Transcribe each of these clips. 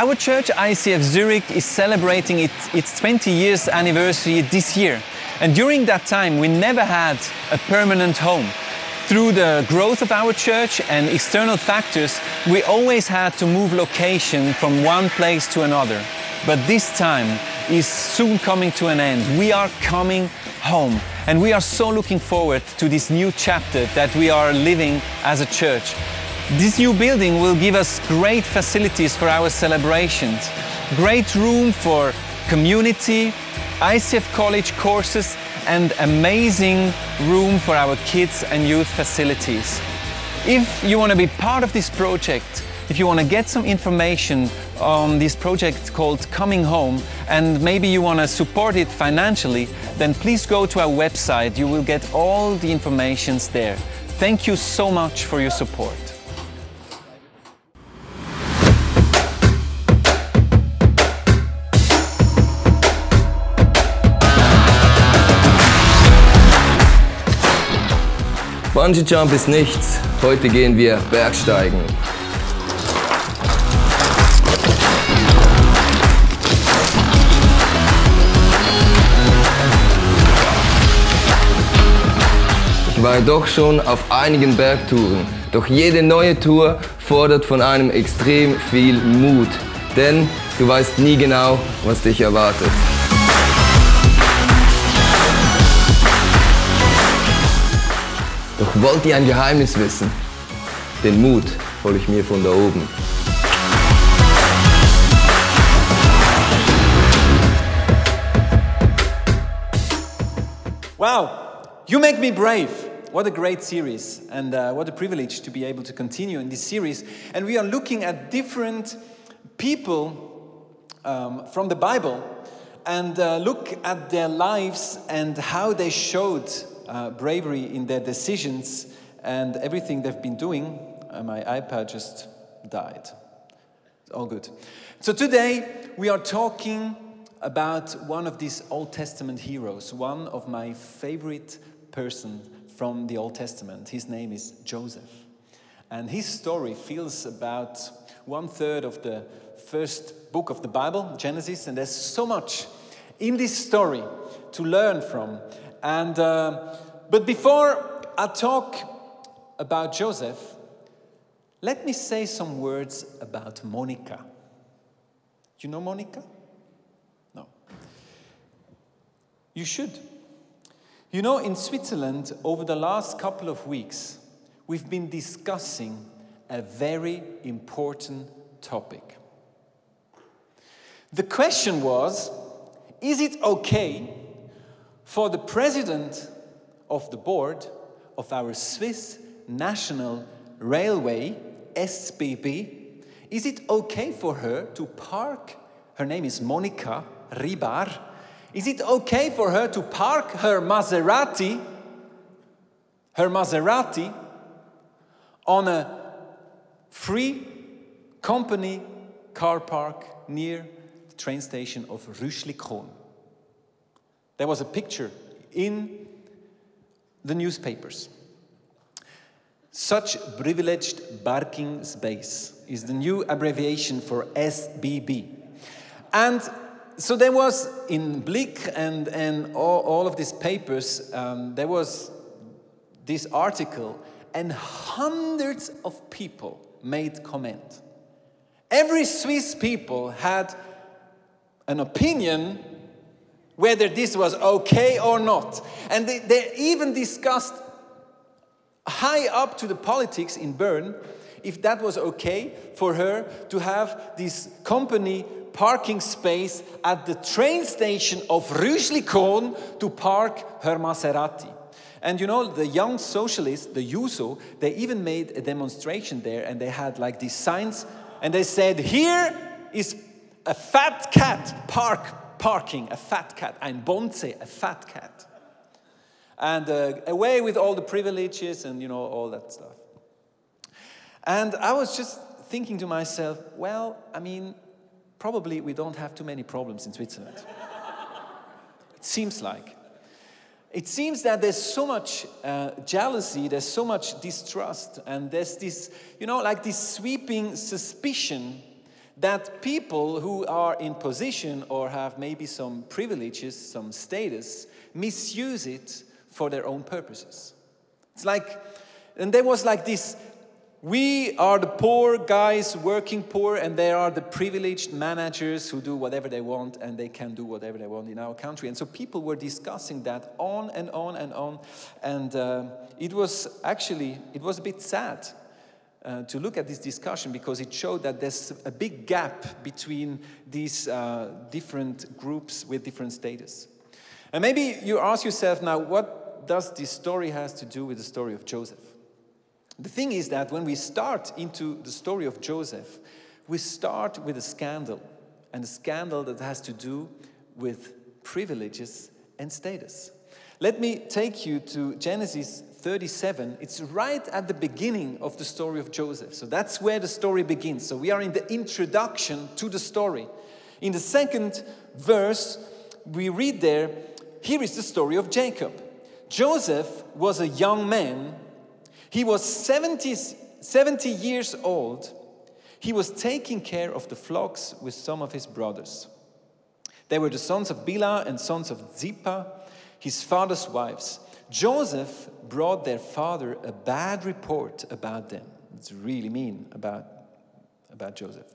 Our church, ICF Zurich, is celebrating its, its 20 years anniversary this year. And during that time, we never had a permanent home. Through the growth of our church and external factors, we always had to move location from one place to another. But this time is soon coming to an end. We are coming home. And we are so looking forward to this new chapter that we are living as a church. This new building will give us great facilities for our celebrations, great room for community, ICF College courses, and amazing room for our kids and youth facilities. If you want to be part of this project, if you want to get some information on this project called Coming Home and maybe you want to support it financially, then please go to our website. You will get all the informations there. Thank you so much for your support. Bungee Jump ist nichts. Heute gehen wir Bergsteigen. Ich war doch schon auf einigen Bergtouren, doch jede neue Tour fordert von einem extrem viel Mut, denn du weißt nie genau, was dich erwartet. Doch wollt ihr ein Geheimnis wissen? Den Mut hole ich mir von da oben. Wow, you make me brave. What a great series, and uh, what a privilege to be able to continue in this series. And we are looking at different people um, from the Bible and uh, look at their lives and how they showed uh, bravery in their decisions and everything they've been doing. Uh, my iPad just died. It's all good. So today we are talking about one of these Old Testament heroes, one of my favorite person from the Old Testament. His name is Joseph. And his story feels about one third of the first book of the Bible, Genesis, and there's so much in this story to learn from. And uh, but before I talk about Joseph, let me say some words about Monika. You know Monika? No. You should. You know, in Switzerland, over the last couple of weeks, we've been discussing a very important topic. The question was is it okay for the president of the board of our Swiss National Railway, SBB, is it okay for her to park? Her name is Monika Ribar. Is it okay for her to park her Maserati, her Maserati, on a free company car park near the train station of Rüschlikon? There was a picture in the newspapers. Such privileged parking space is the new abbreviation for SBB. And so there was in Blick and, and all, all of these papers, um, there was this article, and hundreds of people made comment. Every Swiss people had an opinion whether this was okay or not. And they, they even discussed high up to the politics in Bern if that was okay for her to have this company parking space at the train station of Rüschlikon to park her Maserati. And you know, the young socialists, the Juso, they even made a demonstration there and they had like these signs and they said, Here is a fat cat park parking, a fat cat, ein Bonze, a fat cat. And uh, away with all the privileges and, you know, all that stuff. And I was just thinking to myself, well, I mean, probably we don't have too many problems in Switzerland. it seems like. It seems that there's so much uh, jealousy, there's so much distrust, and there's this, you know, like this sweeping suspicion that people who are in position or have maybe some privileges, some status, misuse it for their own purposes. It's like, and there was like this we are the poor guys working poor, and there are the privileged managers who do whatever they want and they can do whatever they want in our country. And so people were discussing that on and on and on. And uh, it was actually, it was a bit sad uh, to look at this discussion because it showed that there's a big gap between these uh, different groups with different status. And maybe you ask yourself now, what does this story has to do with the story of Joseph? The thing is that when we start into the story of Joseph, we start with a scandal, and a scandal that has to do with privileges and status. Let me take you to Genesis 37. It's right at the beginning of the story of Joseph. So that's where the story begins. So we are in the introduction to the story. In the second verse, we read there, here is the story of Jacob. Joseph was a young man he was 70, 70 years old. He was taking care of the flocks with some of his brothers. They were the sons of Bilhah and sons of Zilpah, his father's wives. Joseph brought their father a bad report about them. It's really mean about, about Joseph.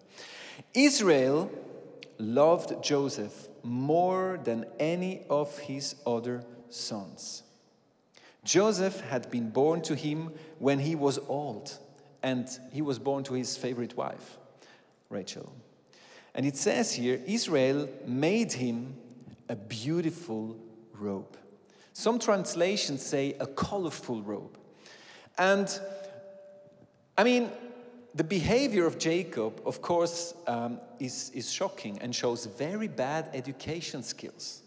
Israel loved Joseph more than any of his other sons. Joseph had been born to him when he was old, and he was born to his favorite wife, Rachel. And it says here Israel made him a beautiful robe. Some translations say a colorful robe. And I mean, the behavior of Jacob, of course, um, is, is shocking and shows very bad education skills.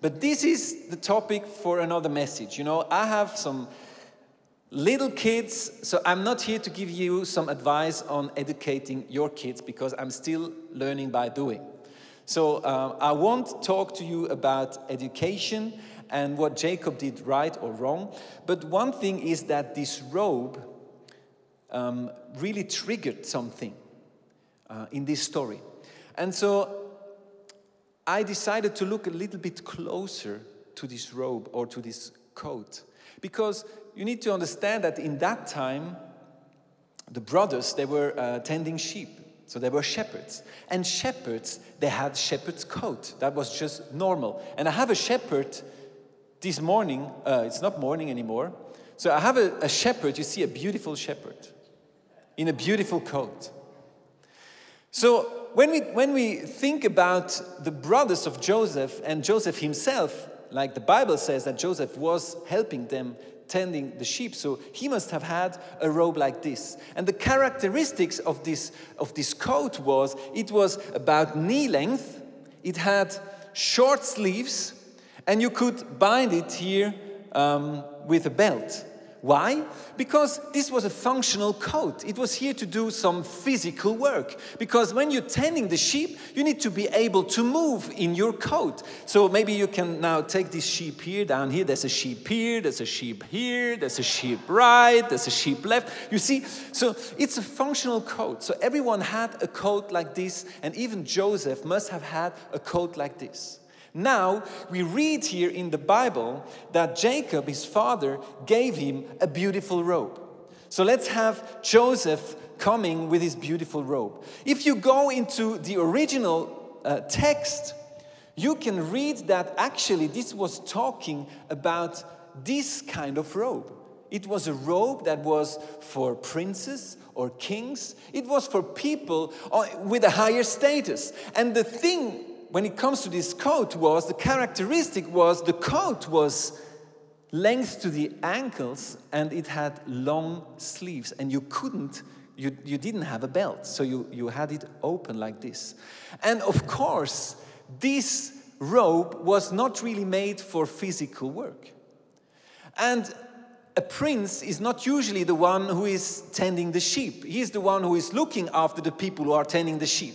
But this is the topic for another message. You know, I have some little kids, so I'm not here to give you some advice on educating your kids because I'm still learning by doing. So uh, I won't talk to you about education and what Jacob did right or wrong. But one thing is that this robe um, really triggered something uh, in this story. And so I decided to look a little bit closer to this robe or to this coat. Because you need to understand that in that time the brothers they were uh, tending sheep. So they were shepherds. And shepherds they had shepherd's coat. That was just normal. And i have a shepherd this morning uh, it's not morning anymore so i have a, a shepherd you see a beautiful shepherd in a beautiful coat so when we, when we think about the brothers of Joseph and Joseph himself, like the Bible says that Joseph was helping them tending the sheep, so he must have had a robe like this. And the characteristics of this, of this coat was it was about knee length, it had short sleeves, and you could bind it here um, with a belt. Why? Because this was a functional coat. It was here to do some physical work. Because when you're tending the sheep, you need to be able to move in your coat. So maybe you can now take this sheep here, down here. There's a sheep here, there's a sheep here, there's a sheep right, there's a sheep left. You see? So it's a functional coat. So everyone had a coat like this, and even Joseph must have had a coat like this. Now, we read here in the Bible that Jacob, his father, gave him a beautiful robe. So let's have Joseph coming with his beautiful robe. If you go into the original uh, text, you can read that actually this was talking about this kind of robe. It was a robe that was for princes or kings. It was for people uh, with a higher status. And the thing when it comes to this coat was the characteristic was the coat was length to the ankles and it had long sleeves and you couldn't you, you didn't have a belt. So you, you had it open like this. And of course this robe was not really made for physical work. And a prince is not usually the one who is tending the sheep. He's the one who is looking after the people who are tending the sheep.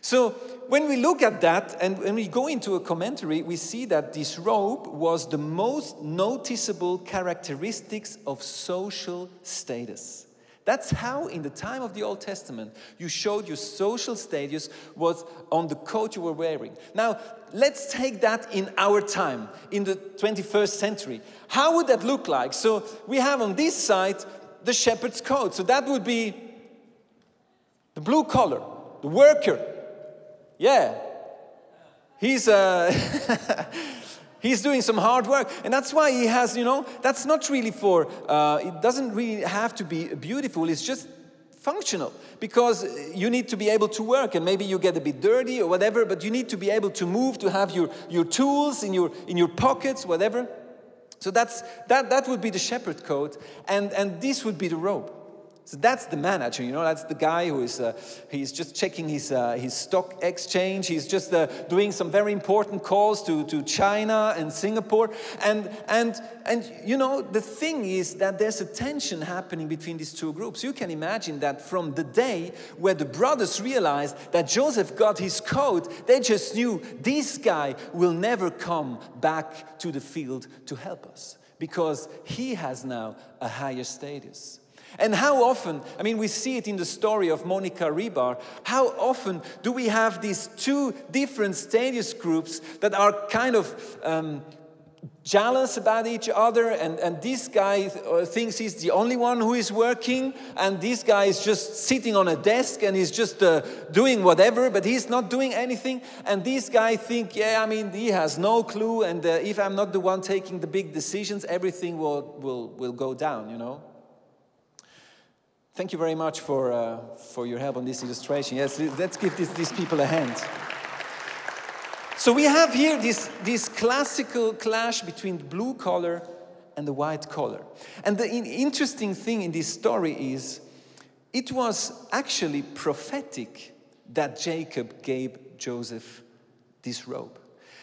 So when we look at that and when we go into a commentary, we see that this robe was the most noticeable characteristics of social status. That's how, in the time of the Old Testament, you showed your social status was on the coat you were wearing. Now, let's take that in our time, in the 21st century. How would that look like? So, we have on this side the shepherd's coat. So, that would be the blue collar, the worker. Yeah. He's, uh, He's doing some hard work. And that's why he has, you know, that's not really for, uh, it doesn't really have to be beautiful. It's just functional because you need to be able to work and maybe you get a bit dirty or whatever, but you need to be able to move, to have your, your tools in your, in your pockets, whatever. So that's, that, that would be the shepherd coat. And, and this would be the robe. So that's the manager, you know, that's the guy who is uh, he's just checking his, uh, his stock exchange. He's just uh, doing some very important calls to, to China and Singapore. And, and, and, you know, the thing is that there's a tension happening between these two groups. You can imagine that from the day where the brothers realized that Joseph got his coat, they just knew this guy will never come back to the field to help us because he has now a higher status. And how often, I mean, we see it in the story of Monika Ribar, how often do we have these two different status groups that are kind of um, jealous about each other, and, and this guy uh, thinks he's the only one who is working, and this guy is just sitting on a desk and he's just uh, doing whatever, but he's not doing anything. And this guy think, yeah, I mean, he has no clue, and uh, if I'm not the one taking the big decisions, everything will, will, will go down, you know? Thank you very much for, uh, for your help on this illustration. Yes, let's give this, these people a hand. So we have here this, this classical clash between the blue collar and the white collar. And the interesting thing in this story is it was actually prophetic that Jacob gave Joseph this robe.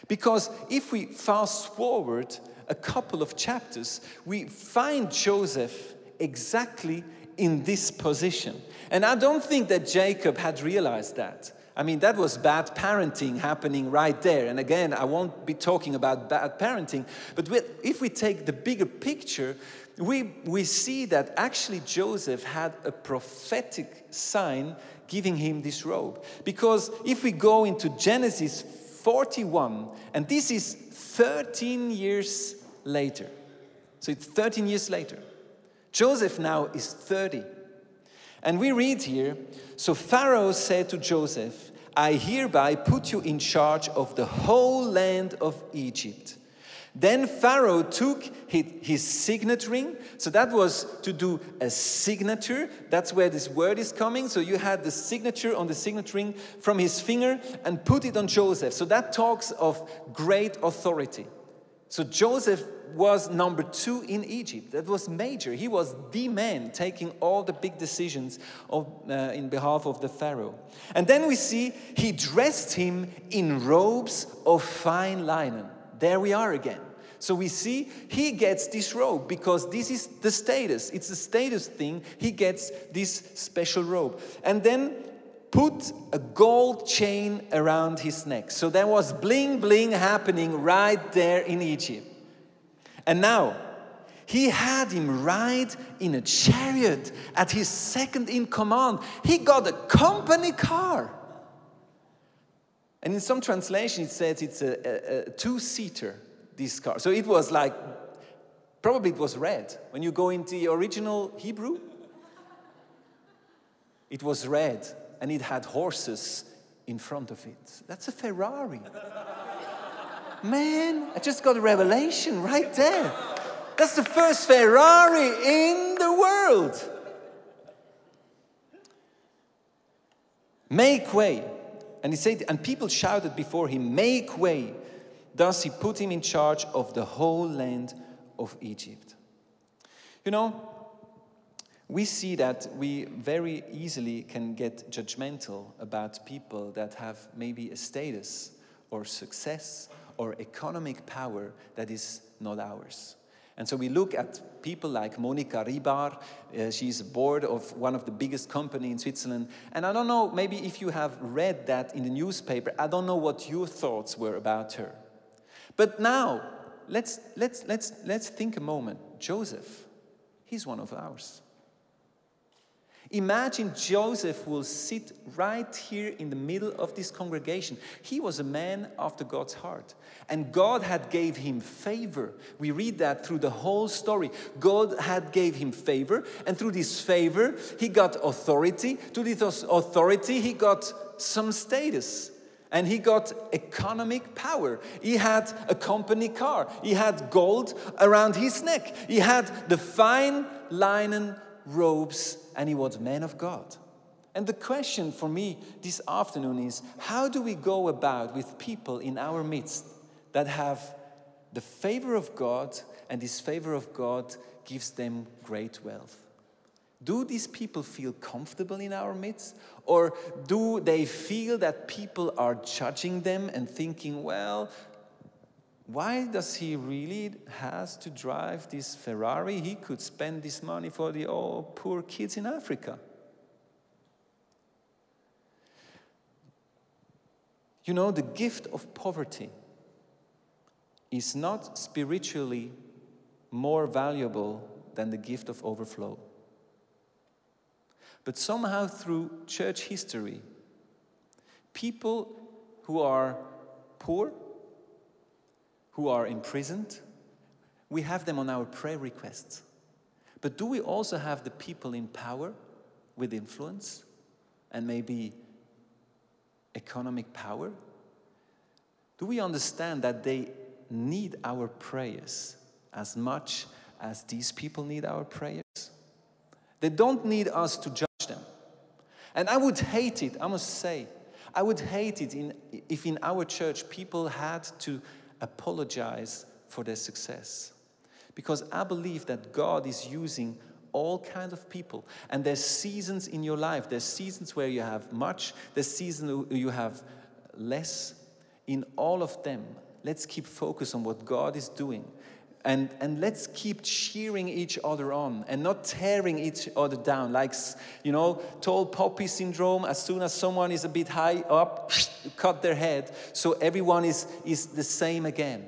Because if we fast forward a couple of chapters, we find Joseph exactly in this position. And I don't think that Jacob had realized that. I mean, that was bad parenting happening right there. And again, I won't be talking about bad parenting, but if we take the bigger picture, we, we see that actually Joseph had a prophetic sign giving him this robe. Because if we go into Genesis 41, and this is 13 years later, so it's 13 years later. Joseph now is 30. And we read here So Pharaoh said to Joseph, I hereby put you in charge of the whole land of Egypt. Then Pharaoh took his signet ring. So that was to do a signature. That's where this word is coming. So you had the signature on the signet ring from his finger and put it on Joseph. So that talks of great authority. So Joseph was number two in Egypt. That was major. He was the man taking all the big decisions of, uh, in behalf of the Pharaoh. And then we see he dressed him in robes of fine linen. There we are again. So we see he gets this robe because this is the status. It's a status thing. He gets this special robe. And then put a gold chain around his neck. So there was bling bling happening right there in Egypt. And now, he had him ride in a chariot at his second in command. He got a company car. And in some translation, it says it's a, a, a two seater, this car. So it was like, probably it was red. When you go into the original Hebrew, it was red and it had horses in front of it. That's a Ferrari. Man, I just got a revelation right there. That's the first Ferrari in the world. Make way. And he said, and people shouted before him, Make way. Thus he put him in charge of the whole land of Egypt. You know, we see that we very easily can get judgmental about people that have maybe a status or success or economic power that is not ours. And so we look at people like Monika Ribar. Uh, she's board of one of the biggest company in Switzerland. And I don't know, maybe if you have read that in the newspaper, I don't know what your thoughts were about her. But now, let's, let's, let's, let's think a moment. Joseph, he's one of ours. Imagine Joseph will sit right here in the middle of this congregation. He was a man after God's heart. And God had gave him favor. We read that through the whole story. God had gave him favor, and through this favor, he got authority. To this authority, he got some status. And he got economic power. He had a company car. He had gold around his neck. He had the fine linen robes, and he was man of God. And the question for me this afternoon is how do we go about with people in our midst that have the favor of God, and this favor of God gives them great wealth? Do these people feel comfortable in our midst? Or do they feel that people are judging them and thinking, well, why does he really has to drive this Ferrari? He could spend this money for the old poor kids in Africa. You know, the gift of poverty is not spiritually more valuable than the gift of overflow. But somehow, through church history, people who are poor who are imprisoned, we have them on our prayer requests. But do we also have the people in power with influence and maybe economic power? Do we understand that they need our prayers as much as these people need our prayers? They don't need us to judge them. And I would hate it, I must say, I would hate it in, if in our church people had to apologize for their success. Because I believe that God is using all kinds of people. And there's seasons in your life. There's seasons where you have much, there's seasons where you have less. In all of them, let's keep focus on what God is doing. And, and let's keep cheering each other on and not tearing each other down. Like, you know, tall poppy syndrome, as soon as someone is a bit high up, cut their head, so everyone is, is the same again.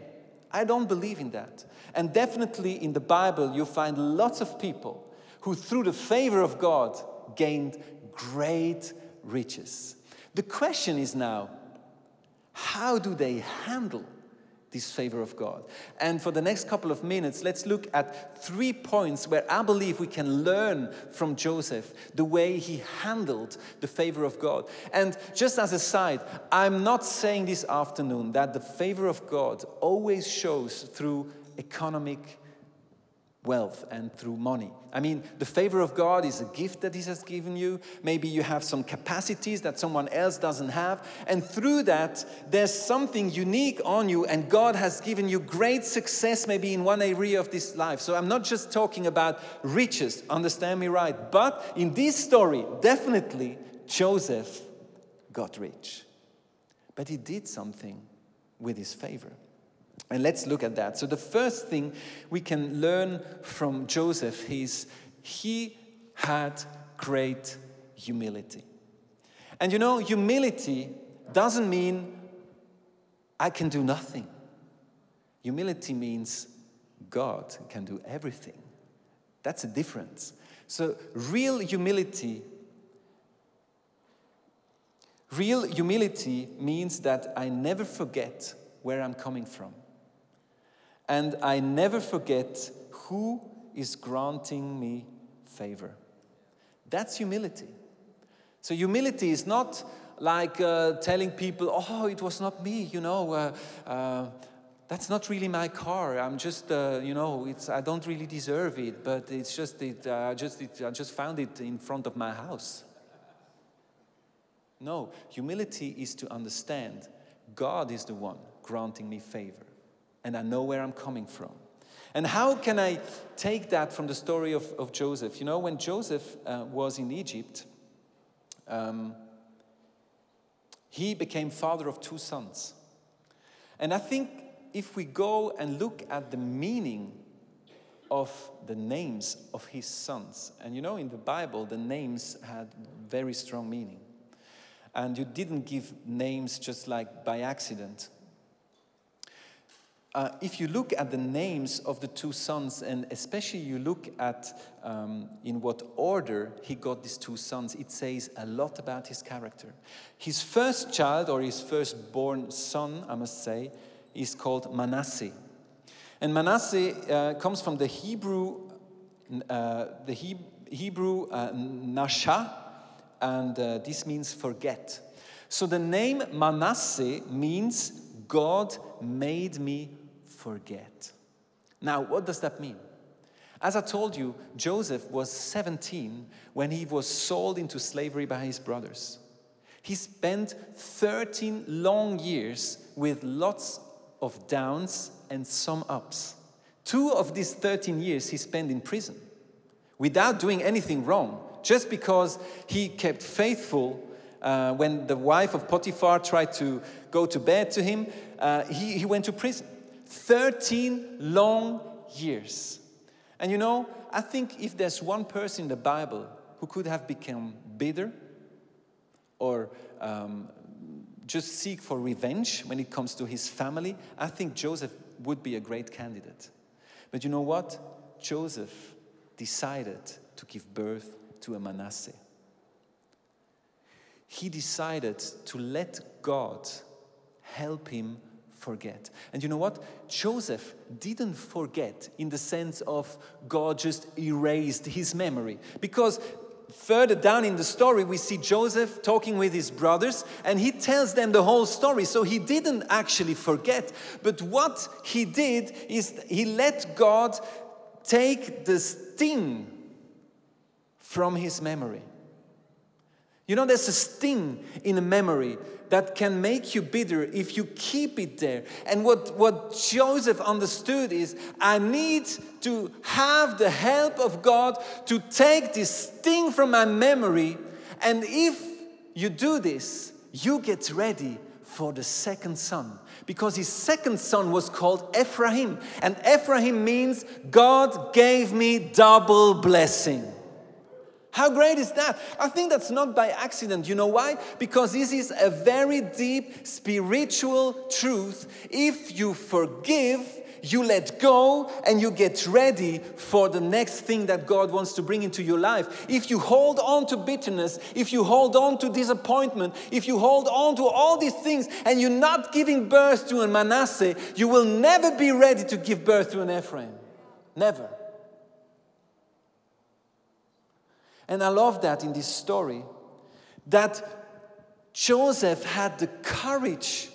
I don't believe in that. And definitely in the Bible, you find lots of people who, through the favor of God, gained great riches. The question is now, how do they handle this favor of God. And for the next couple of minutes, let's look at three points where I believe we can learn from Joseph the way he handled the favor of God. And just as a side, I'm not saying this afternoon that the favor of God always shows through economic wealth and through money. I mean, the favor of God is a gift that He has given you. Maybe you have some capacities that someone else doesn't have. And through that, there's something unique on you, and God has given you great success, maybe in one area of this life. So I'm not just talking about riches, understand me right. But in this story, definitely Joseph got rich. But he did something with his favor. And let's look at that. So, the first thing we can learn from Joseph is he had great humility. And you know, humility doesn't mean I can do nothing. Humility means God can do everything. That's a difference. So, real humility real humility means that I never forget where I'm coming from. And I never forget who is granting me favor. That's humility. So, humility is not like uh, telling people, oh, it was not me, you know, uh, uh, that's not really my car. I'm just, uh, you know, it's, I don't really deserve it, but it's just, it, uh, just, it, I just found it in front of my house. No, humility is to understand God is the one granting me favor and I know where I'm coming from. And how can I take that from the story of, of Joseph? You know, when Joseph uh, was in Egypt, um, he became father of two sons. And I think if we go and look at the meaning of the names of his sons, and you know, in the Bible, the names had very strong meaning. And you didn't give names just like by accident. Uh, if you look at the names of the two sons, and especially you look at um, in what order he got these two sons, it says a lot about his character. His first child, or his firstborn son, I must say, is called Manasseh. And Manasseh uh, comes from the Hebrew, uh, the he- Hebrew uh, Nasha, and uh, this means forget. So the name Manasseh means God made me forget. Now, what does that mean? As I told you, Joseph was 17 when he was sold into slavery by his brothers. He spent 13 long years with lots of downs and some ups. Two of these 13 years he spent in prison without doing anything wrong, just because he kept faithful uh, when the wife of Potiphar tried to go to bed to him, uh, he, he went to prison. 13 long years. And you know, I think if there's one person in the Bible who could have become bitter or um, just seek for revenge when it comes to his family, I think Joseph would be a great candidate. But you know what? Joseph decided to give birth to a Manasseh. He decided to let God help him forget. And you know what? Joseph didn't forget in the sense of God just erased his memory. Because further down in the story, we see Joseph talking with his brothers and he tells them the whole story. So he didn't actually forget. But what he did is he let God take the sting from his memory. You know, there's a sting in a memory that can make you bitter if you keep it there. And what, what Joseph understood is I need to have the help of God to take this sting from my memory. And if you do this, you get ready for the second son. Because his second son was called Ephraim. And Ephraim means God gave me double blessing. How great is that? I think that's not by accident. You know why? Because this is a very deep spiritual truth. If you forgive, you let go and you get ready for the next thing that God wants to bring into your life. If you hold on to bitterness, if you hold on to disappointment, if you hold on to all these things and you're not giving birth to a Manasseh, you will never be ready to give birth to an Ephraim. Never. And I love that in this story that Joseph had the courage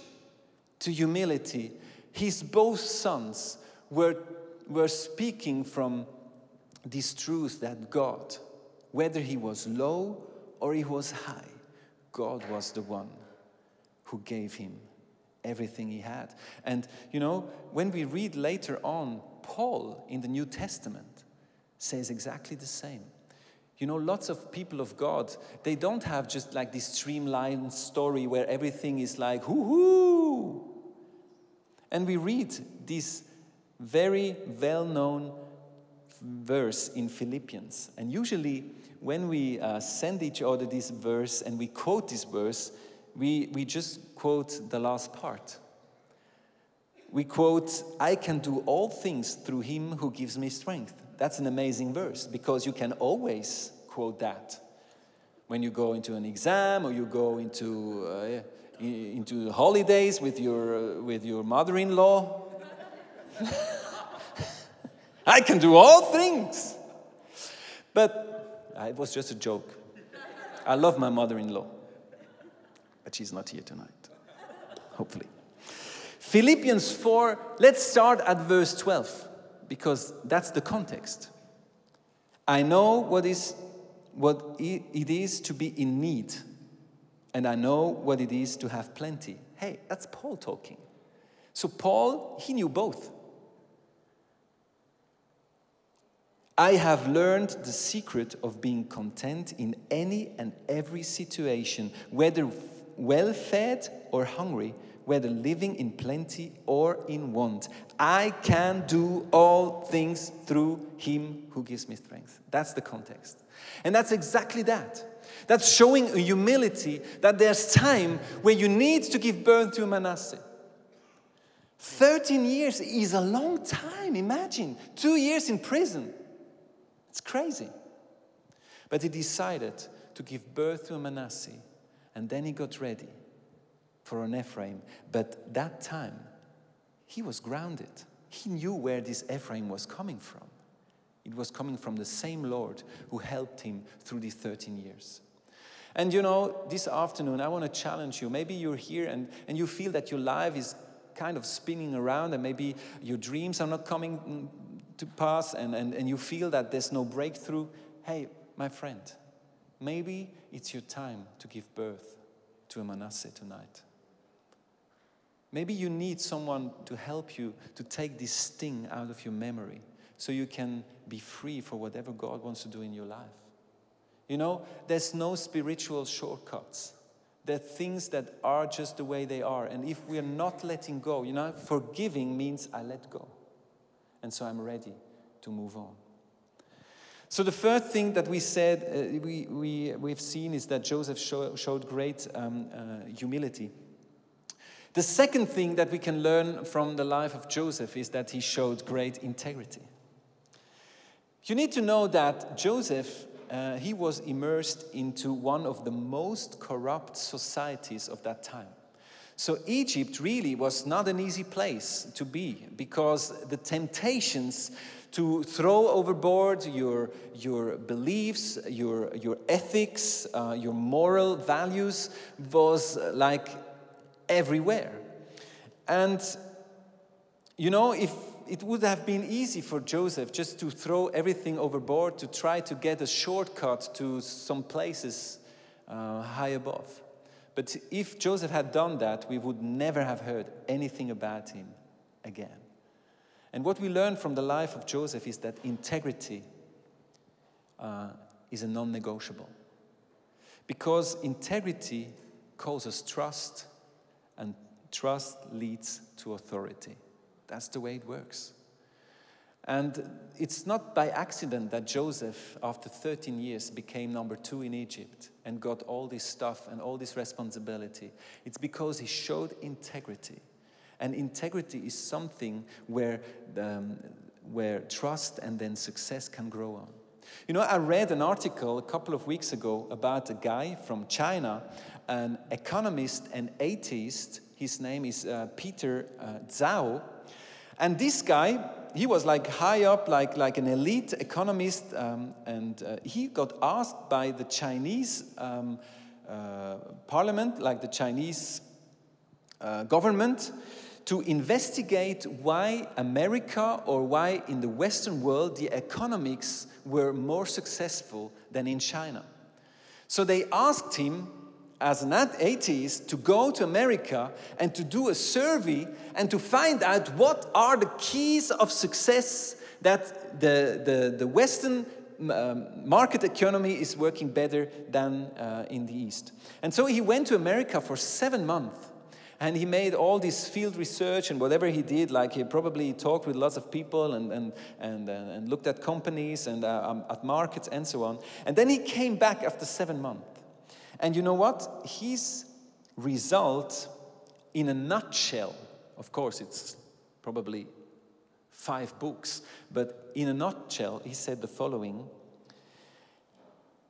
to humility. His both sons were, were speaking from this truth that God, whether he was low or he was high, God was the one who gave him everything he had. And you know, when we read later on, Paul in the New Testament says exactly the same. You know, lots of people of God, they don't have just like this streamlined story where everything is like, hoo hoo. And we read this very well known verse in Philippians. And usually, when we uh, send each other this verse and we quote this verse, we, we just quote the last part. We quote, I can do all things through him who gives me strength. That's an amazing verse because you can always quote that. When you go into an exam or you go into, uh, into holidays with your, uh, with your mother in law, I can do all things. But uh, it was just a joke. I love my mother in law, but she's not here tonight, hopefully. Philippians 4, let's start at verse 12 because that's the context. I know what is what it is to be in need, and I know what it is to have plenty. Hey, that's Paul talking. So Paul, he knew both. I have learned the secret of being content in any and every situation, whether well fed or hungry, whether living in plenty or in want. I can do all things through him who gives me strength. That's the context. And that's exactly that. That's showing a humility that there's time where you need to give birth to Manasseh. 13 years is a long time, imagine. Two years in prison. It's crazy. But he decided to give birth to Manasseh, and then he got ready for an Ephraim. But that time, he was grounded. He knew where this Ephraim was coming from. It was coming from the same Lord who helped him through these 13 years. And you know, this afternoon, I want to challenge you. Maybe you're here and, and you feel that your life is kind of spinning around, and maybe your dreams are not coming mm, to pass, and, and, and you feel that there's no breakthrough. Hey, my friend, maybe it's your time to give birth to a Manasseh tonight. Maybe you need someone to help you to take this sting out of your memory so you can be free for whatever God wants to do in your life. You know, there's no spiritual shortcuts. There are things that are just the way they are. And if we are not letting go, you know, forgiving means I let go. And so I'm ready to move on. So, the first thing that we said, uh, we, we, we've seen is that Joseph show, showed great um, uh, humility. The second thing that we can learn from the life of Joseph is that he showed great integrity. You need to know that Joseph uh, he was immersed into one of the most corrupt societies of that time. So, Egypt really was not an easy place to be because the temptations to throw overboard your, your beliefs, your, your ethics, uh, your moral values was uh, like everywhere. And, you know, if it would have been easy for Joseph just to throw everything overboard to try to get a shortcut to some places uh, high above. But if Joseph had done that, we would never have heard anything about him again. And what we learn from the life of Joseph is that integrity uh, is a non negotiable. Because integrity causes trust, trust leads to authority. That's the way it works. And it's not by accident that Joseph, after 13 years, became number two in Egypt and got all this stuff and all this responsibility. It's because he showed integrity. And integrity is something where, um, where trust and then success can grow on. You know, I read an article a couple of weeks ago about a guy from China, an economist and atheist. His name is uh, Peter uh, Zhao and this guy, he was like high up, like, like an elite economist, um, and uh, he got asked by the Chinese um, uh, parliament, like the Chinese uh, government, to investigate why America or why in the Western world the economics were more successful than in China. So they asked him as an atheist to go to America and to do a survey and to find out what are the keys of success that the, the, the Western um, market economy is working better than uh, in the East. And so he went to America for seven months. And he made all this field research and whatever he did, like he probably talked with lots of people and, and, and, uh, and looked at companies and uh, um, at markets and so on. And then he came back after seven months. And you know what? His result, in a nutshell, of course, it's probably five books, but in a nutshell, he said the following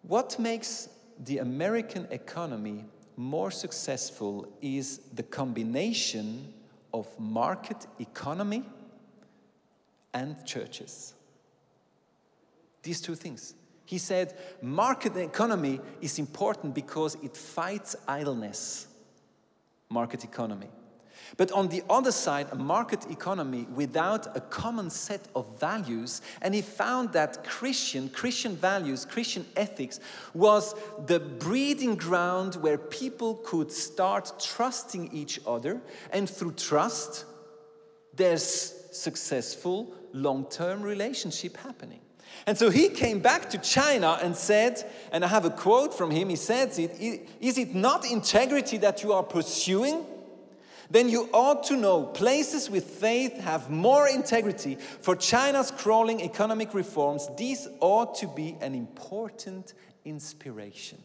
What makes the American economy more successful is the combination of market economy and churches. These two things. He said, market economy is important because it fights idleness. Market economy. But on the other side, a market economy without a common set of values, and he found that Christian, Christian values, Christian ethics was the breeding ground where people could start trusting each other, and through trust, there's successful long-term relationship happening. And so he came back to China and said, and I have a quote from him, he says it, is it not integrity that you are pursuing? Then you ought to know places with faith have more integrity. For China's crawling economic reforms, these ought to be an important inspiration.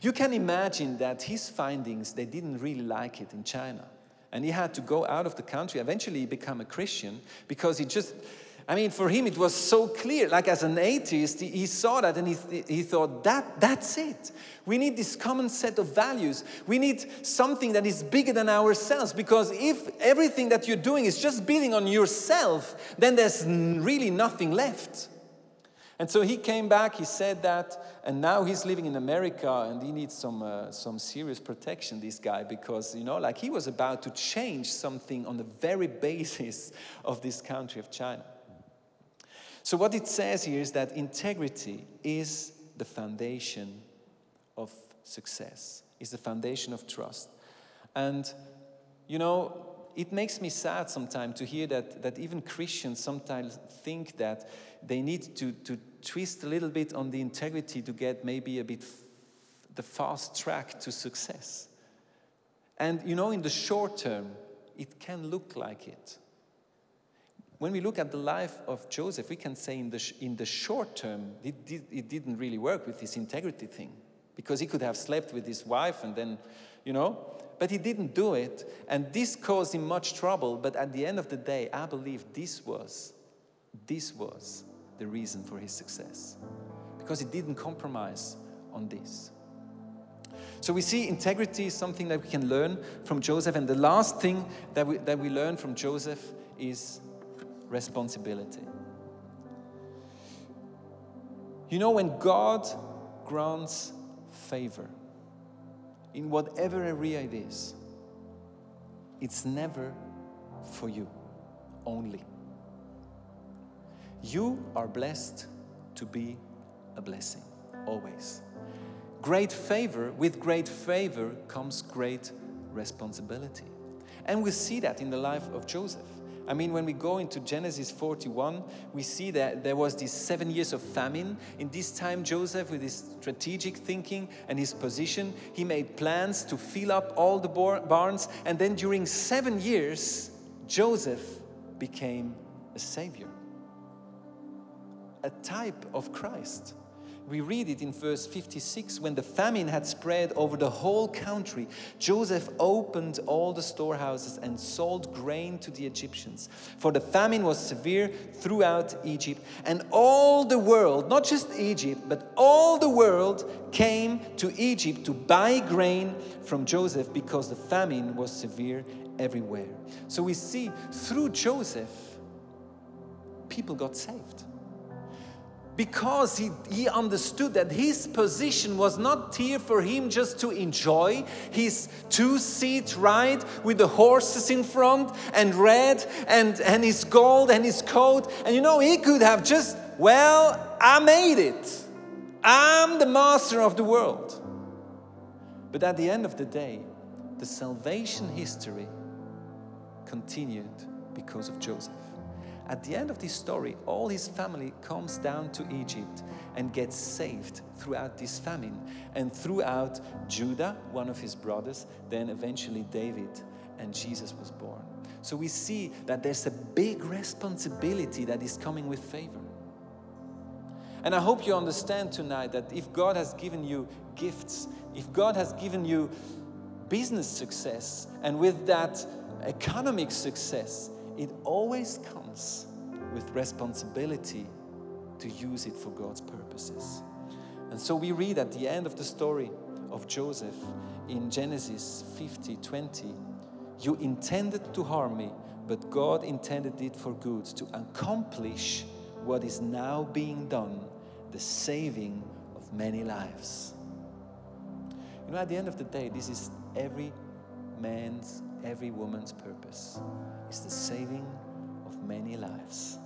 You can imagine that his findings, they didn't really like it in China. And he had to go out of the country. Eventually, he became a Christian because he just, I mean, for him, it was so clear. Like as an atheist, he, he saw that and he, he thought, that, that's it. We need this common set of values. We need something that is bigger than ourselves because if everything that you're doing is just building on yourself, then there's really nothing left. And so he came back, he said that, and now he's living in America and he needs some, uh, some serious protection, this guy, because, you know, like he was about to change something on the very basis of this country of China. So, what it says here is that integrity is the foundation of success, is the foundation of trust. And, you know, it makes me sad sometimes to hear that, that even Christians sometimes think that they need to, to twist a little bit on the integrity to get maybe a bit the fast track to success. And you know, in the short term, it can look like it. When we look at the life of Joseph, we can say in the, in the short term, it, it didn't really work with this integrity thing because he could have slept with his wife and then, you know, but he didn't do it. And this caused him much trouble. But at the end of the day, I believe this was, this was the reason for his success because he didn't compromise on this. So we see integrity is something that we can learn from Joseph. And the last thing that we, that we learn from Joseph is responsibility. You know, when God grants favor, in whatever area it is, it's never for you only. You are blessed to be a blessing, always. Great favor, with great favor comes great responsibility. And we see that in the life of Joseph. I mean, when we go into Genesis 41, we see that there was these seven years of famine. In this time, Joseph, with his strategic thinking and his position, he made plans to fill up all the barns. And then during seven years, Joseph became a savior a type of Christ. We read it in verse 56 when the famine had spread over the whole country, Joseph opened all the storehouses and sold grain to the Egyptians. For the famine was severe throughout Egypt, and all the world, not just Egypt, but all the world came to Egypt to buy grain from Joseph because the famine was severe everywhere. So we see through Joseph, people got saved because he, he understood that his position was not here for him just to enjoy his two seat ride with the horses in front and red and, and his gold and his coat. And you know, he could have just, well, I made it. I'm the master of the world. But at the end of the day, the salvation history continued because of Joseph. At the end of this story, all his family comes down to Egypt and gets saved throughout this famine and throughout Judah, one of his brothers, then eventually David, and Jesus was born. So we see that there's a big responsibility that is coming with favor. And I hope you understand tonight that if God has given you gifts, if God has given you business success, and with that economic success, it always comes with responsibility to use it for God's purposes. And so we read at the end of the story of Joseph in Genesis 50 20, you intended to harm me, but God intended it for good to accomplish what is now being done, the saving of many lives. You know, at the end of the day, this is every man's every woman's purpose It's the saving many lives.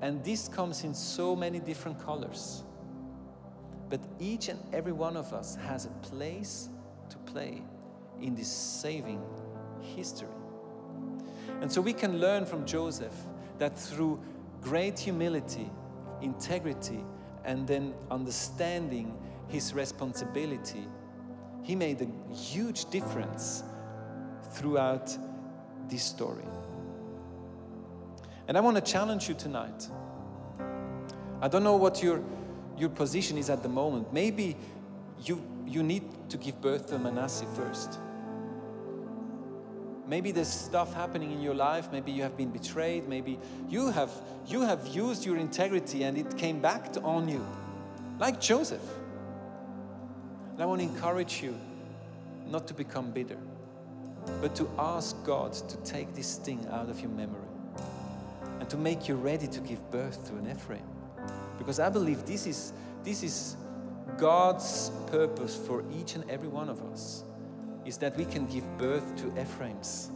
And this comes in so many different colors. But each and every one of us has a place to play in this saving history. And so we can learn from Joseph that through great humility, integrity, and then understanding his responsibility, he made a huge difference throughout this story. And I want to challenge you tonight. I don't know what your, your position is at the moment. Maybe you, you need to give birth to Manasseh first. Maybe there's stuff happening in your life. Maybe you have been betrayed. Maybe you have, you have used your integrity and it came back to, on you, like Joseph. And I want to encourage you not to become bitter, but to ask God to take this thing out of your memory and to make you ready to give birth to an Ephraim. Because I believe this is, this is God's purpose for each and every one of us is that we can give birth to Ephraims.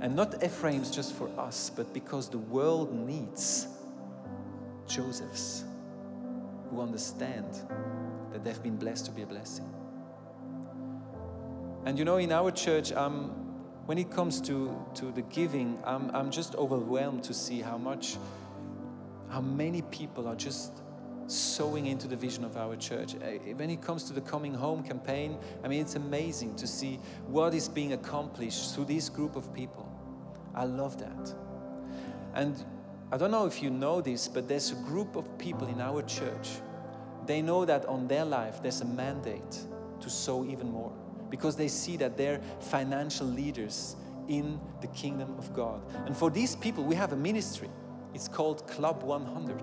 And not Ephraims just for us, but because the world needs Josephs who understand that they've been blessed to be a blessing. And you know, in our church, um, when it comes to, to the giving, I'm, I'm just overwhelmed to see how much, how many people are just sowing into the vision of our church. Uh, when it comes to the Coming Home campaign, I mean, it's amazing to see what is being accomplished through this group of people. I love that. And I don't know if you know this, but there's a group of people in our church. They know that on their life there's a mandate to sow even more because they see that they're financial leaders in the kingdom of God. And for these people, we have a ministry. It's called Club 100.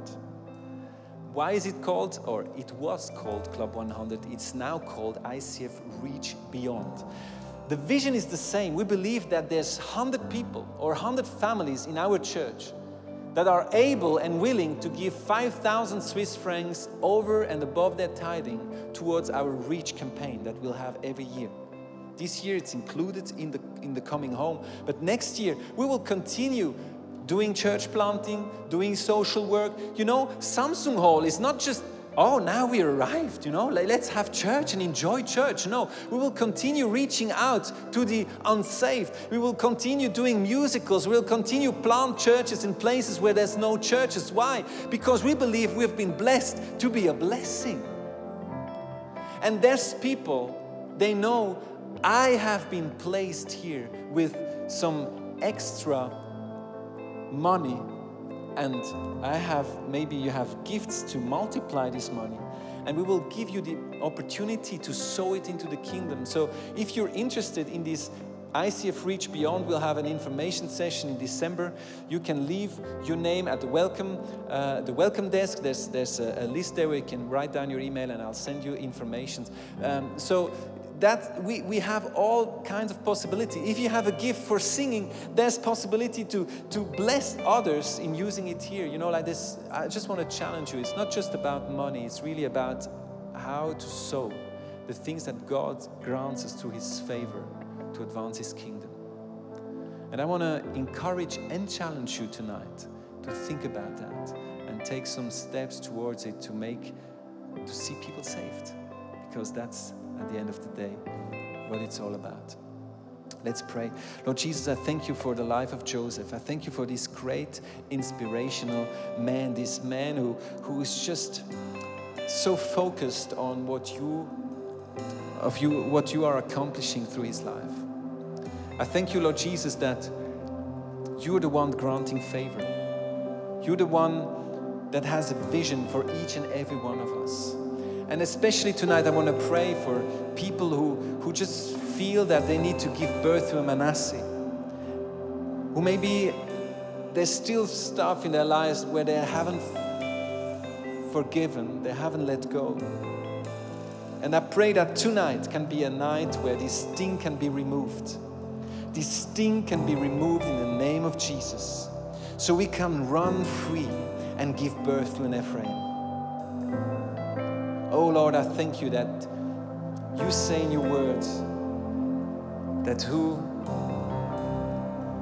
Why is it called, or it was called Club 100? It's now called ICF Reach Beyond. The vision is the same. We believe that there's 100 people or 100 families in our church that are able and willing to give 5,000 Swiss francs over and above their tithing towards our Reach campaign that we'll have every year. This year it's included in the, in the coming home, but next year we will continue doing church planting, doing social work. You know, Samsung Hall is not just oh, now we arrived, you know, let's have church and enjoy church. No, we will continue reaching out to the unsaved. We will continue doing musicals. We'll continue plant churches in places where there's no churches. Why? Because we believe we've been blessed to be a blessing. And there's people, they know I have been placed here with some extra money and I have maybe you have gifts to multiply this money and we will give you the opportunity to sow it into the kingdom. So if you're interested in this ICF Reach Beyond will have an information session in December. You can leave your name at the welcome, uh, the welcome desk. There's, there's a, a, list there where you can write down your email and I'll send you information. Um, so that we, we have all kinds of possibility. If you have a gift for singing, there's possibility to, to bless others in using it here. You know, like this, I just want to challenge you. It's not just about money, it's really about how to sow the things that God grants us through His favor to advance His kingdom. And I want to encourage and challenge you tonight to think about that and take some steps towards it to make, to see people saved. Because that's at the end of the day what it's all about. Let's pray. Lord Jesus, I thank you for the life of Joseph. I thank you for this great inspirational man, this man who, who is just so focused on what you of you what you are accomplishing through his life. I thank you, Lord Jesus, that you're the one granting favor. You're the one that has a vision for each and every one of us. And especially tonight, I want to pray for people who, who just feel that they need to give birth to a Manasseh. Who maybe there's still stuff in their lives where they haven't forgiven, they haven't let go. And I pray that tonight can be a night where this sting can be removed. This sting can be removed in the name of Jesus. So we can run free and give birth to an Ephraim. Oh Lord, I thank you that you say in your words that who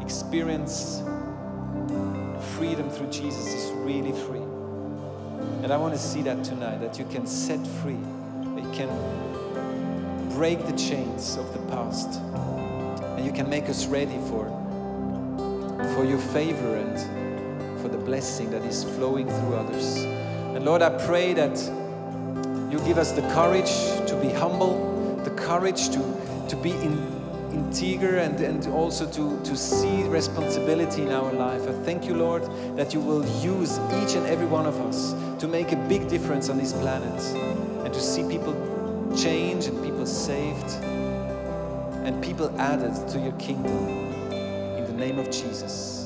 experience freedom through Jesus is really free. And I want to see that tonight, that you can set free, that you can break the chains of the past, and you can make us ready for, for your favor and for the blessing that is flowing through others. And Lord, I pray that you give us the courage to be humble, the courage to, to be in, integer and, and also to, to see responsibility in our life. I thank you, Lord, that you will use each and every one of us to make a big difference on this planet and to see people change and people saved and people added to your kingdom. In the name of Jesus.